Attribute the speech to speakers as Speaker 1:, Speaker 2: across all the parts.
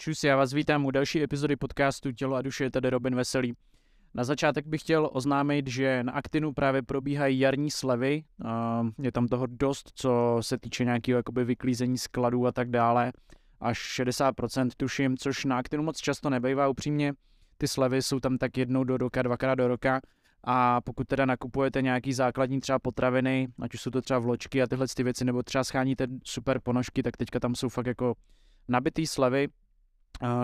Speaker 1: Čus, já vás vítám u další epizody podcastu Tělo a duše, tady Robin Veselý. Na začátek bych chtěl oznámit, že na Actinu právě probíhají jarní slevy. Je tam toho dost, co se týče nějakého jakoby vyklízení skladů a tak dále. Až 60% tuším, což na Actinu moc často nebejvá upřímně. Ty slevy jsou tam tak jednou do roka, dvakrát do roka. A pokud teda nakupujete nějaký základní třeba potraviny, ať už jsou to třeba vločky a tyhle ty věci, nebo třeba scháníte super ponožky, tak teďka tam jsou fakt jako nabitý slevy.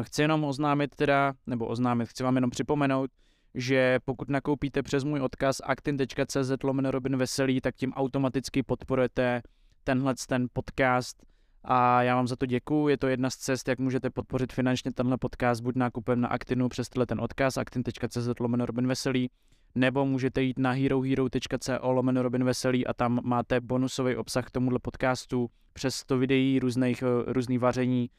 Speaker 1: Chci jenom oznámit teda, nebo oznámit, chci vám jenom připomenout, že pokud nakoupíte přes můj odkaz actin.cz lomeno Robin Veselý, tak tím automaticky podporujete tenhle ten podcast a já vám za to děkuju. Je to jedna z cest, jak můžete podpořit finančně tenhle podcast, buď nákupem na Actinu přes ten odkaz actin.cz lomeno Robin Veselý, nebo můžete jít na herohero.co lomeno Robin Veselý a tam máte bonusový obsah k tomuhle podcastu přes 100 videí různých, různých vaření,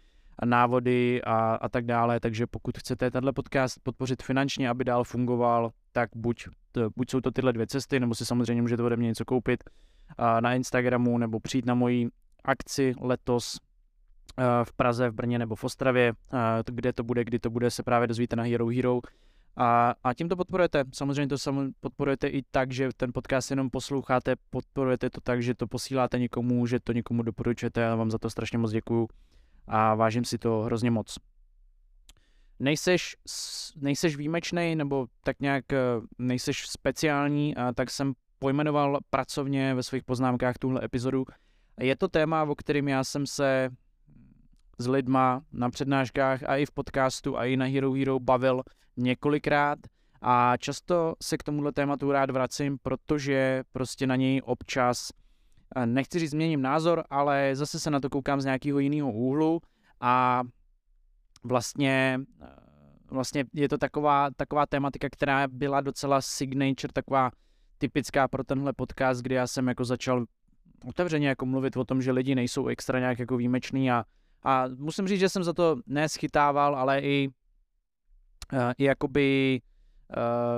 Speaker 1: návody a, a tak dále, takže pokud chcete tenhle podcast podpořit finančně, aby dál fungoval, tak buď, to, buď jsou to tyhle dvě cesty, nebo si samozřejmě můžete ode mě něco koupit a, na Instagramu, nebo přijít na moji akci letos v Praze, v Brně nebo v Ostravě, kde to bude, kdy to bude, se právě dozvíte na Hero Hero. A, a tím to podporujete. Samozřejmě to sam podporujete i tak, že ten podcast jenom posloucháte, podporujete to tak, že to posíláte někomu, že to někomu doporučujete. Já vám za to strašně moc děkuju a vážím si to hrozně moc. Nejseš, nejseš výjimečný nebo tak nějak eh, nejseš speciální, tak jsem pojmenoval pracovně ve svých poznámkách tuhle epizodu. Je to téma, o kterým já jsem se s lidma na přednáškách a i v podcastu a i na Hero Hero bavil několikrát a často se k tomuhle tématu rád vracím, protože prostě na něj občas nechci říct změním názor, ale zase se na to koukám z nějakého jiného úhlu a vlastně, eh, vlastně je to taková, taková tematika, která byla docela signature, taková typická pro tenhle podcast, kdy já jsem jako začal otevřeně jako mluvit o tom, že lidi nejsou extra nějak jako výjimeční a, a musím říct, že jsem za to neschytával, ale i, uh, i jakoby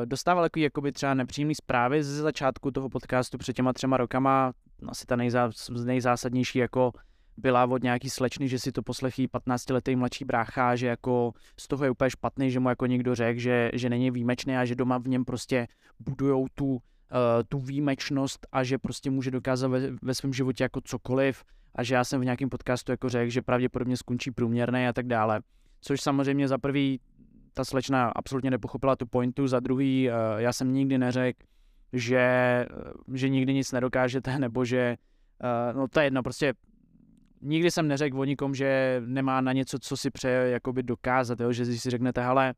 Speaker 1: dostával jakoby třeba nepříjemný zprávy ze začátku toho podcastu před těma třema rokama, asi ta nejzá, nejzásadnější jako byla od nějaký slečny, že si to poslechí 15-letý mladší brácha, že jako z toho je úplně špatný, že mu jako někdo řekl, že, že není výjimečný a že doma v něm prostě budujou tu, uh, tu výjimečnost a že prostě může dokázat ve, ve svém životě jako cokoliv a že já jsem v nějakém podcastu jako řekl, že pravděpodobně skončí průměrný a tak dále. Což samozřejmě za prvý ta slečna absolutně nepochopila tu pointu, za druhý uh, já jsem nikdy neřekl, že, že nikdy nic nedokážete, nebo že, uh, no to je jedno, prostě nikdy jsem neřekl o nikom, že nemá na něco, co si přeje jakoby dokázat, jo? že si řeknete, hele,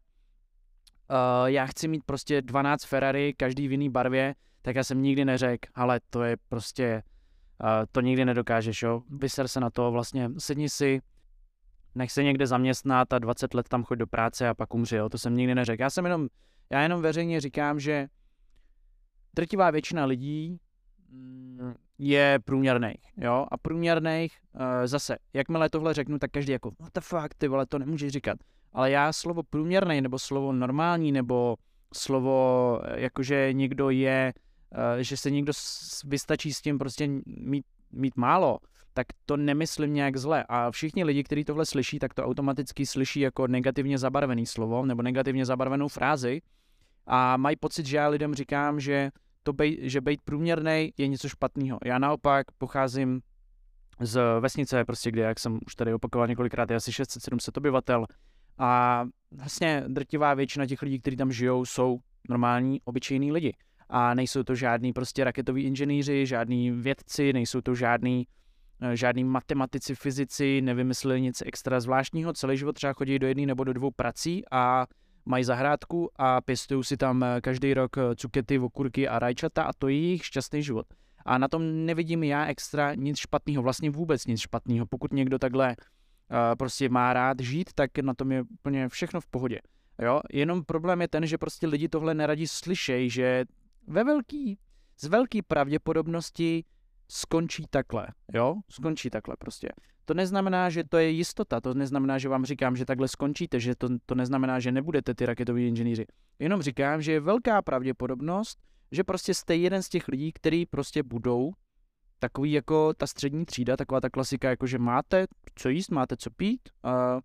Speaker 1: uh, já chci mít prostě 12 Ferrari, každý v jiný barvě, tak já jsem nikdy neřekl, ale to je prostě, uh, to nikdy nedokážeš, jo, vyser se na to, vlastně sedni si, nech se někde zaměstnat a 20 let tam choď do práce a pak umři, jo, to jsem nikdy neřekl. Já jsem jenom, já jenom veřejně říkám, že drtivá většina lidí mm, je průměrných, jo, a průměrných uh, zase, jakmile tohle řeknu, tak každý jako, what the fuck, ty vole, to nemůžeš říkat. Ale já slovo průměrný, nebo slovo normální, nebo slovo, eh, jakože někdo je, uh, že se někdo vystačí s tím prostě mít, mít málo, tak to nemyslím nějak zle. A všichni lidi, kteří tohle slyší, tak to automaticky slyší jako negativně zabarvený slovo nebo negativně zabarvenou frázi, a mají pocit, že já lidem říkám, že to bej, že být průměrný je něco špatného. Já naopak pocházím z vesnice, prostě kde, jak jsem už tady opakoval několikrát, je asi 600-700 obyvatel a vlastně drtivá většina těch lidí, kteří tam žijou, jsou normální, obyčejní lidi. A nejsou to žádní prostě raketoví inženýři, žádní vědci, nejsou to žádní, eh, žádní matematici, fyzici, nevymysleli nic extra zvláštního, celý život třeba chodí do jedné nebo do dvou prací a mají zahrádku a pěstují si tam eh, každý rok eh, cukety, okurky a rajčata a to je jejich šťastný život. A na tom nevidím já extra nic špatného, vlastně vůbec nic špatného. Pokud někdo takhle uh, prostě má rád žít, tak na tom je úplně všechno v pohodě. Jo? Jenom problém je ten, že prostě lidi tohle neradí slyšej, že ve velký, z velké pravděpodobnosti skončí takhle, jo? Skončí takhle prostě. To neznamená, že to je jistota, to neznamená, že vám říkám, že takhle skončíte, že to, to neznamená, že nebudete ty raketoví inženýři. Jenom říkám, že je velká pravděpodobnost, že prostě jste jeden z těch lidí, kteří prostě budou takový jako ta střední třída, taková ta klasika, jako že máte co jíst, máte co pít, a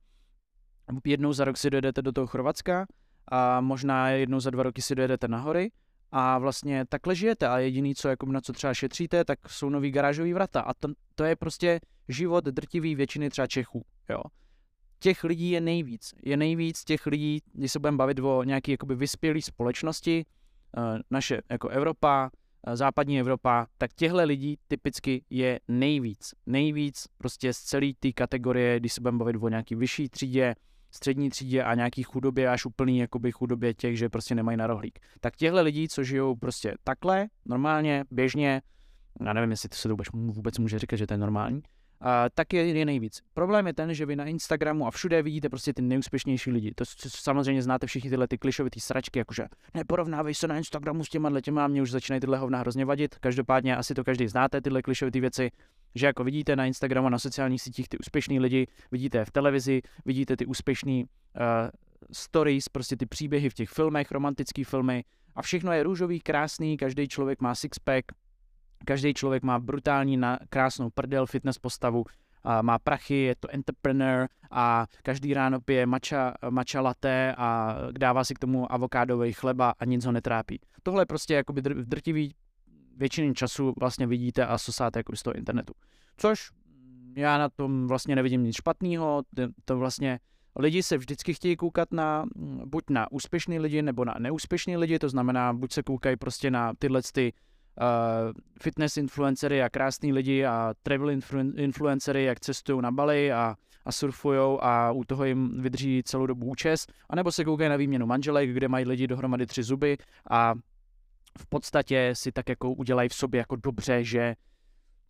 Speaker 1: jednou za rok si dojedete do toho Chorvatska a možná jednou za dva roky si dojedete na hory a vlastně takhle žijete a jediný, co jako na co třeba šetříte, tak jsou nový garážový vrata a to, to je prostě život drtivý většiny třeba Čechů, jo. Těch lidí je nejvíc. Je nejvíc těch lidí, když se budeme bavit o nějaké jakoby vyspělé společnosti, eh, naše jako Evropa, eh, západní Evropa, tak těchto lidí typicky je nejvíc. Nejvíc prostě z celé té kategorie, když se budeme bavit o nějaký vyšší třídě, střední třídě a nějaký chudobě až úplný jakoby chudobě těch, že prostě nemají na rohlík. Tak těchto lidí, co žijou prostě takhle, normálně, běžně, já nevím, jestli to se to vůbec může říkat, že to je normální, a tak je, je nejvíc. Problém je ten, že vy na Instagramu a všude vidíte prostě ty nejúspěšnější lidi. To samozřejmě znáte všichni tyhle ty klišovité sračky, jakože neporovnávej se na Instagramu s těma těma, a mě už začínají tyhle hovna hrozně vadit. Každopádně asi to každý znáte, tyhle klišové věci, že jako vidíte na Instagramu, na sociálních sítích ty úspěšní lidi, vidíte v televizi, vidíte ty úspěšný uh, stories, prostě ty příběhy v těch filmech, romantické filmy a všechno je růžový, krásný, každý člověk má sixpack, Každý člověk má brutální, na, krásnou prdel, fitness postavu, a má prachy, je to entrepreneur a každý ráno pije matcha, matcha latte a dává si k tomu avokádový chleba a nic ho netrápí. Tohle prostě jakoby dr- v drtivý většiny času vlastně vidíte a sosáte jako z toho internetu. Což já na tom vlastně nevidím nic špatného, to vlastně lidi se vždycky chtějí koukat na buď na úspěšný lidi nebo na neúspěšný lidi, to znamená buď se koukají prostě na tyhle ty fitness influencery a krásní lidi a travel influ- influencery, jak cestují na Bali a, a surfujou a u toho jim vydrží celou dobu účes, anebo se koukají na výměnu manželek, kde mají lidi dohromady tři zuby a v podstatě si tak jako udělají v sobě jako dobře, že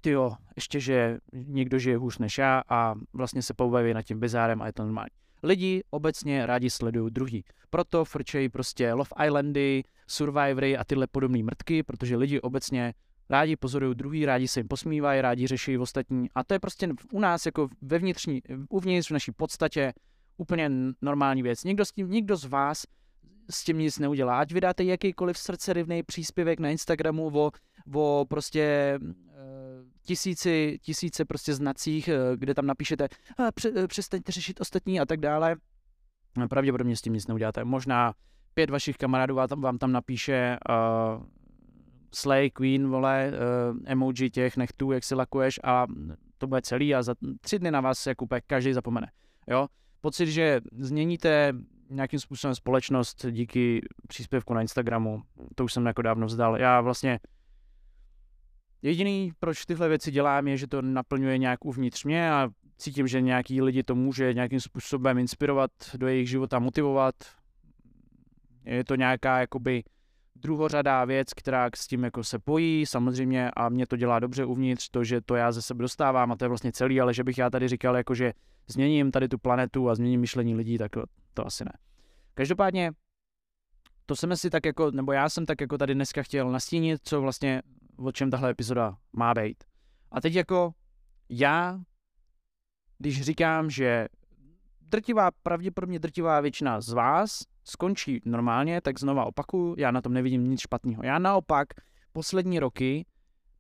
Speaker 1: ty jo, ještě, že někdo žije hůř než já a vlastně se pobaví nad tím bizárem a je to normální. Lidi obecně rádi sledují druhý. Proto frčejí prostě Love Islandy, Survivory a tyhle podobné mrtky, protože lidi obecně rádi pozorují druhý, rádi se jim posmívají, rádi řeší ostatní. A to je prostě u nás jako ve vnitřní, uvnitř v naší podstatě úplně normální věc. Nikdo, s tím, nikdo z vás s tím nic neudělá. Ať vydáte jakýkoliv srdcerivný příspěvek na Instagramu o, o prostě tisíci, tisíce prostě znacích, e, kde tam napíšete pře, e, přestaňte řešit ostatní a tak dále. Pravděpodobně s tím nic neuděláte. Možná pět vašich kamarádů vám tam, napíše uh, Slay, Queen, vole, uh, emoji těch nechtů, jak si lakuješ a to bude celý a za tři dny na vás jako každý zapomene. Jo? Pocit, že změníte nějakým způsobem společnost díky příspěvku na Instagramu, to už jsem jako dávno vzdal. Já vlastně jediný, proč tyhle věci dělám, je, že to naplňuje nějak uvnitř mě a cítím, že nějaký lidi to může nějakým způsobem inspirovat do jejich života, motivovat, je to nějaká jakoby druhořadá věc, která s tím jako se pojí samozřejmě a mě to dělá dobře uvnitř, to, že to já ze sebe dostávám a to je vlastně celý, ale že bych já tady říkal jako, že změním tady tu planetu a změním myšlení lidí, tak to asi ne. Každopádně to jsem si tak jako, nebo já jsem tak jako tady dneska chtěl nastínit, co vlastně, o čem tahle epizoda má být. A teď jako já, když říkám, že drtivá, pravděpodobně drtivá většina z vás skončí normálně, tak znova opakuju, já na tom nevidím nic špatného. Já naopak poslední roky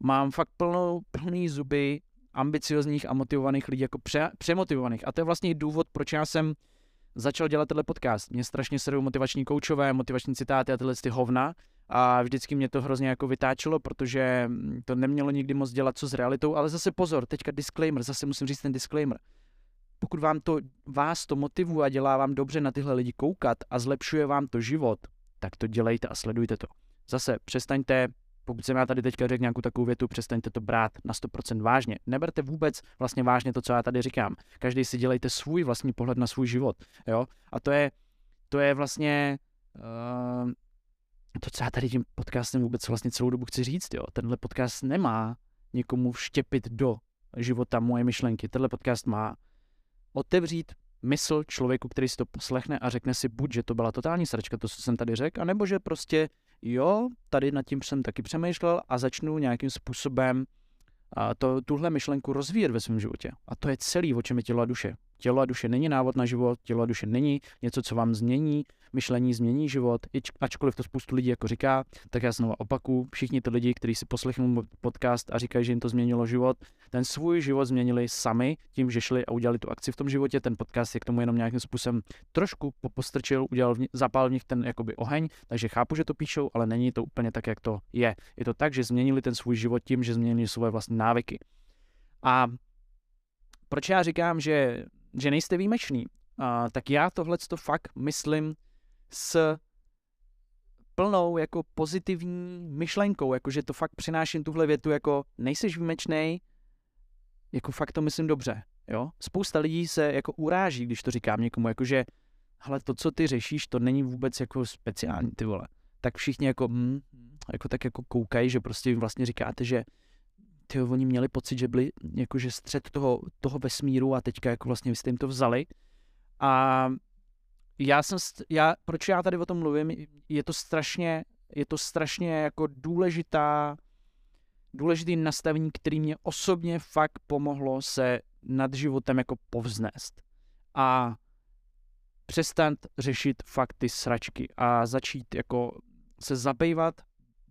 Speaker 1: mám fakt plnou, plný zuby ambiciozních a motivovaných lidí, jako pře, přemotivovaných. A to je vlastně důvod, proč já jsem začal dělat tenhle podcast. Mě strašně sedou motivační koučové, motivační citáty a tyhle ty hovna a vždycky mě to hrozně jako vytáčelo, protože to nemělo nikdy moc dělat co s realitou, ale zase pozor, teďka disclaimer, zase musím říct ten disclaimer pokud vám to, vás to motivuje a dělá vám dobře na tyhle lidi koukat a zlepšuje vám to život, tak to dělejte a sledujte to. Zase přestaňte, pokud jsem já tady teďka řekl nějakou takovou větu, přestaňte to brát na 100% vážně. Neberte vůbec vlastně vážně to, co já tady říkám. Každý si dělejte svůj vlastní pohled na svůj život. Jo? A to je, to je vlastně uh, to, co já tady tím podcastem vůbec vlastně celou dobu chci říct. Jo? Tenhle podcast nemá někomu vštěpit do života moje myšlenky. Tenhle podcast má otevřít mysl člověku, který si to poslechne a řekne si buď, že to byla totální sračka, to, co jsem tady řekl, anebo že prostě jo, tady nad tím jsem taky přemýšlel a začnu nějakým způsobem a to, tuhle myšlenku rozvíjet ve svém životě. A to je celý, o čem je tělo a duše. Tělo a duše není návod na život, tělo a duše není něco, co vám změní, myšlení změní život, ačkoliv to spoustu lidí jako říká, tak já znovu opaku, všichni ty lidi, kteří si poslechnou podcast a říkají, že jim to změnilo život, ten svůj život změnili sami tím, že šli a udělali tu akci v tom životě, ten podcast je k tomu jenom nějakým způsobem trošku postrčil, udělal v zapál v nich ten jakoby oheň, takže chápu, že to píšou, ale není to úplně tak, jak to je. Je to tak, že změnili ten svůj život tím, že změnili svoje vlastní návyky. A proč já říkám, že, že nejste výjimečný? A, tak já tohle to fakt myslím s plnou jako pozitivní myšlenkou, jako že to fakt přináším tuhle větu jako nejseš výjimečný, jako fakt to myslím dobře, jo. Spousta lidí se jako uráží, když to říkám někomu, jakože ale to, co ty řešíš, to není vůbec jako speciální, ty vole. Tak všichni jako, hm, jako tak jako koukají, že prostě vlastně říkáte, že ty oni měli pocit, že byli jakože střed toho, toho vesmíru a teďka jako vlastně vy jste jim to vzali. A já jsem, já, proč já tady o tom mluvím, je to strašně, je to strašně jako důležitá, důležitý nastavení, který mě osobně fakt pomohlo se nad životem jako povznést. A přestat řešit fakt ty sračky a začít jako se zabývat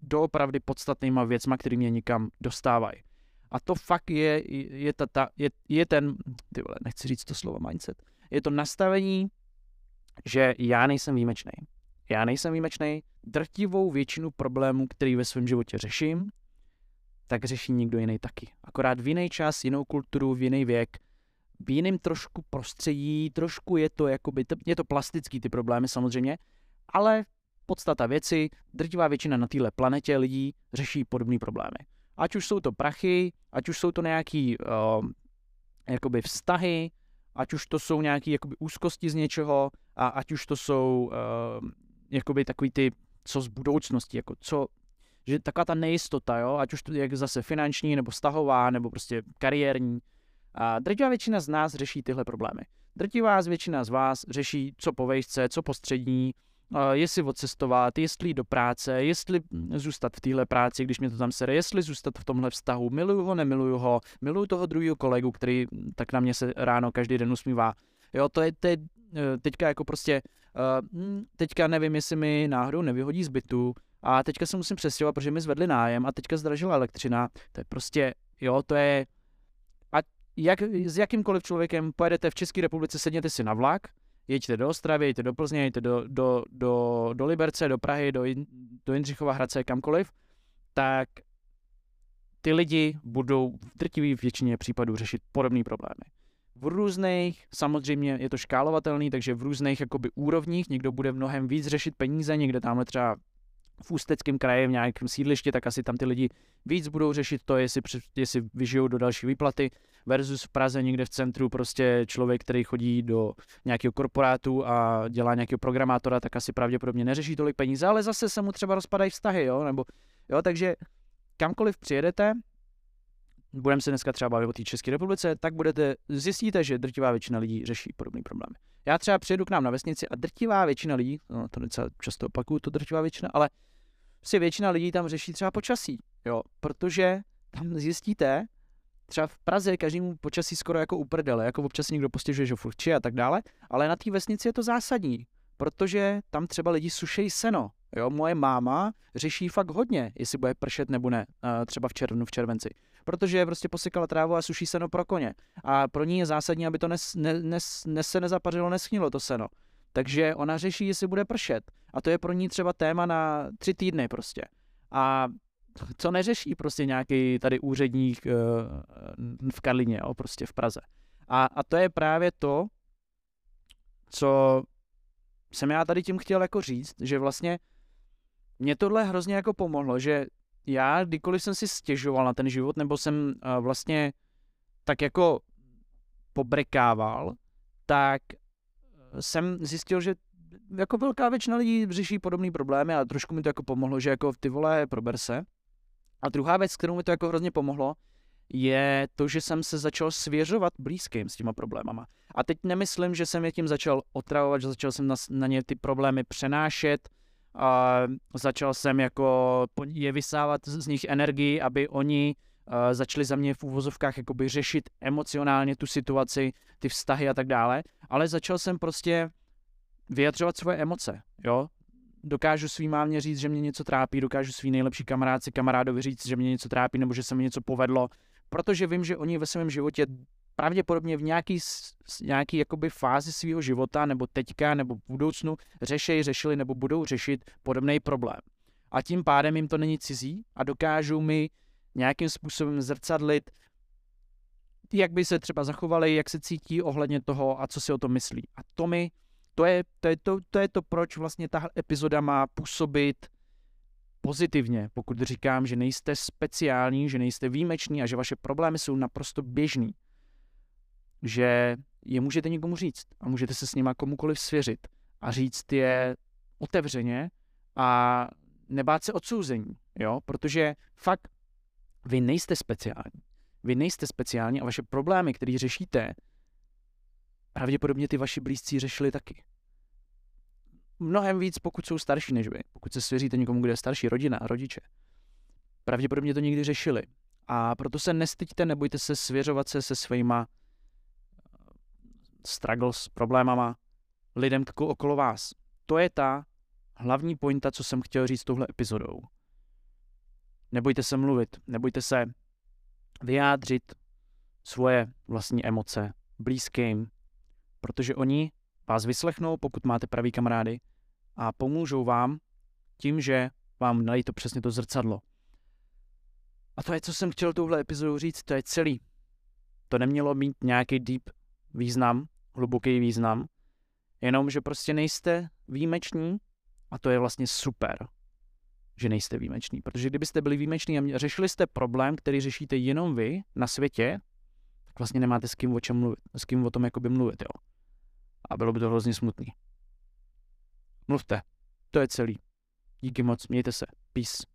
Speaker 1: doopravdy podstatnýma věcma, které mě nikam dostávají. A to fakt je, je, ta, ta, je, je ten, ty vole, nechci říct to slovo mindset, je to nastavení, že já nejsem výjimečný. Já nejsem výjimečný. Drtivou většinu problémů, který ve svém životě řeším, tak řeší někdo jiný taky. Akorát v jiný čas, jinou kulturu, v jiný věk, v jiném trošku prostředí, trošku je to jakoby, je to plastický ty problémy samozřejmě, ale podstata věci, drtivá většina na téhle planetě lidí řeší podobné problémy. Ať už jsou to prachy, ať už jsou to nějaký uh, jakoby vztahy, ať už to jsou nějaké jakoby úzkosti z něčeho a ať už to jsou uh, jakoby takový ty, co z budoucnosti, jako co, že taková ta nejistota, jo, ať už to je zase finanční, nebo vztahová, nebo prostě kariérní. A drtivá většina z nás řeší tyhle problémy. Drtivá většina z vás řeší, co po vejšce, co po střední, jestli odcestovat, jestli jít do práce, jestli zůstat v téhle práci, když mě to tam sere, jestli zůstat v tomhle vztahu, miluju ho, nemiluju ho, miluju toho druhého kolegu, který tak na mě se ráno každý den usmívá. Jo, to je, to je eh, teďka jako prostě, uh, teďka nevím, jestli mi náhodou nevyhodí z bytu a teďka se musím přestěhovat, protože mi zvedli nájem a teďka zdražila elektřina. To je prostě, jo, to je, a jak, s jakýmkoliv člověkem pojedete v České republice, sedněte si na vlak, jeďte do Ostravy, jeďte do Plzně, jeďte do, do, do, do Liberce, do Prahy, do, do Jindřichova Hradce, kamkoliv, tak ty lidi budou v drtivé většině případů řešit podobné problémy. V různých, samozřejmě je to škálovatelný, takže v různých jakoby úrovních, někdo bude mnohem víc řešit peníze, někde tamhle třeba v Ústeckém kraji, v nějakém sídlišti, tak asi tam ty lidi víc budou řešit to, jestli, jestli vyžijou do další výplaty, versus v Praze někde v centru prostě člověk, který chodí do nějakého korporátu a dělá nějakého programátora, tak asi pravděpodobně neřeší tolik peníze, ale zase se mu třeba rozpadají vztahy, jo, nebo, jo, takže kamkoliv přijedete, budeme se dneska třeba bavit o té České republice, tak budete, zjistíte, že drtivá většina lidí řeší podobné problémy. Já třeba přijedu k nám na vesnici a drtivá většina lidí, no to docela často opakuju, to drtivá většina, ale si většina lidí tam řeší třeba počasí, jo, protože tam zjistíte, třeba v Praze každému počasí skoro jako uprdele, jako občas někdo postěžuje, že furt a tak dále, ale na té vesnici je to zásadní, protože tam třeba lidi sušejí seno. Jo, moje máma řeší fakt hodně, jestli bude pršet nebo ne, třeba v červnu, v červenci. Protože prostě posekala trávu a suší seno pro koně. A pro ní je zásadní, aby to nes, ne, nes, nes se nezapařilo, neschnilo to seno. Takže ona řeší, jestli bude pršet. A to je pro ní třeba téma na tři týdny prostě. A co neřeší prostě nějaký tady úředník uh, v Karlině, jo, prostě v Praze. A, a to je právě to, co jsem já tady tím chtěl jako říct, že vlastně mě tohle hrozně jako pomohlo, že já kdykoliv jsem si stěžoval na ten život, nebo jsem uh, vlastně tak jako pobrekával, tak jsem zjistil, že jako velká většina lidí řeší podobné problémy a trošku mi to jako pomohlo, že jako ty vole prober se. A druhá věc, kterou mi to jako hrozně pomohlo, je to, že jsem se začal svěřovat blízkým s těma problémama. A teď nemyslím, že jsem je tím začal otravovat, že začal jsem na, na ně ty problémy přenášet, a začal jsem jako je vysávat z nich energii, aby oni začali za mě v úvozovkách jakoby řešit emocionálně tu situaci, ty vztahy a tak dále, ale začal jsem prostě vyjadřovat svoje emoce, jo. Dokážu svým mámě říct, že mě něco trápí, dokážu svý nejlepší kamarádce, kamarádovi říct, že mě něco trápí nebo že se mi něco povedlo, protože vím, že oni ve svém životě pravděpodobně v nějaký, nějaký jakoby fázi svého života, nebo teďka, nebo v budoucnu řešejí, řešili nebo budou řešit podobný problém. A tím pádem jim to není cizí a dokážou mi nějakým způsobem zrcadlit, jak by se třeba zachovali, jak se cítí ohledně toho a co si o tom myslí. A to mi, to je to, je to, to, je to proč vlastně ta epizoda má působit pozitivně, pokud říkám, že nejste speciální, že nejste výjimeční a že vaše problémy jsou naprosto běžný že je můžete někomu říct a můžete se s nima komukoliv svěřit a říct je otevřeně a nebát se odsouzení, jo, protože fakt vy nejste speciální. Vy nejste speciální a vaše problémy, které řešíte, pravděpodobně ty vaši blízcí řešili taky. Mnohem víc, pokud jsou starší než vy. Pokud se svěříte někomu, kde je starší rodina rodiče. Pravděpodobně to někdy řešili. A proto se nestyďte, nebojte se svěřovat se se svýma struggles, problémama lidem okolo vás. To je ta hlavní pointa, co jsem chtěl říct touhle epizodou. Nebojte se mluvit, nebojte se vyjádřit svoje vlastní emoce blízkým, protože oni vás vyslechnou, pokud máte pravý kamarády a pomůžou vám tím, že vám dají to přesně to zrcadlo. A to je, co jsem chtěl touhle epizodou říct, to je celý. To nemělo mít nějaký deep význam, hluboký význam, jenom že prostě nejste výjimeční a to je vlastně super, že nejste výjimeční. Protože kdybyste byli výjimeční a řešili jste problém, který řešíte jenom vy na světě, tak vlastně nemáte s kým o čem mluvit, s kým o tom jakoby mluvit, jo. A bylo by to hrozně smutný. Mluvte. To je celý. Díky moc, mějte se. Peace.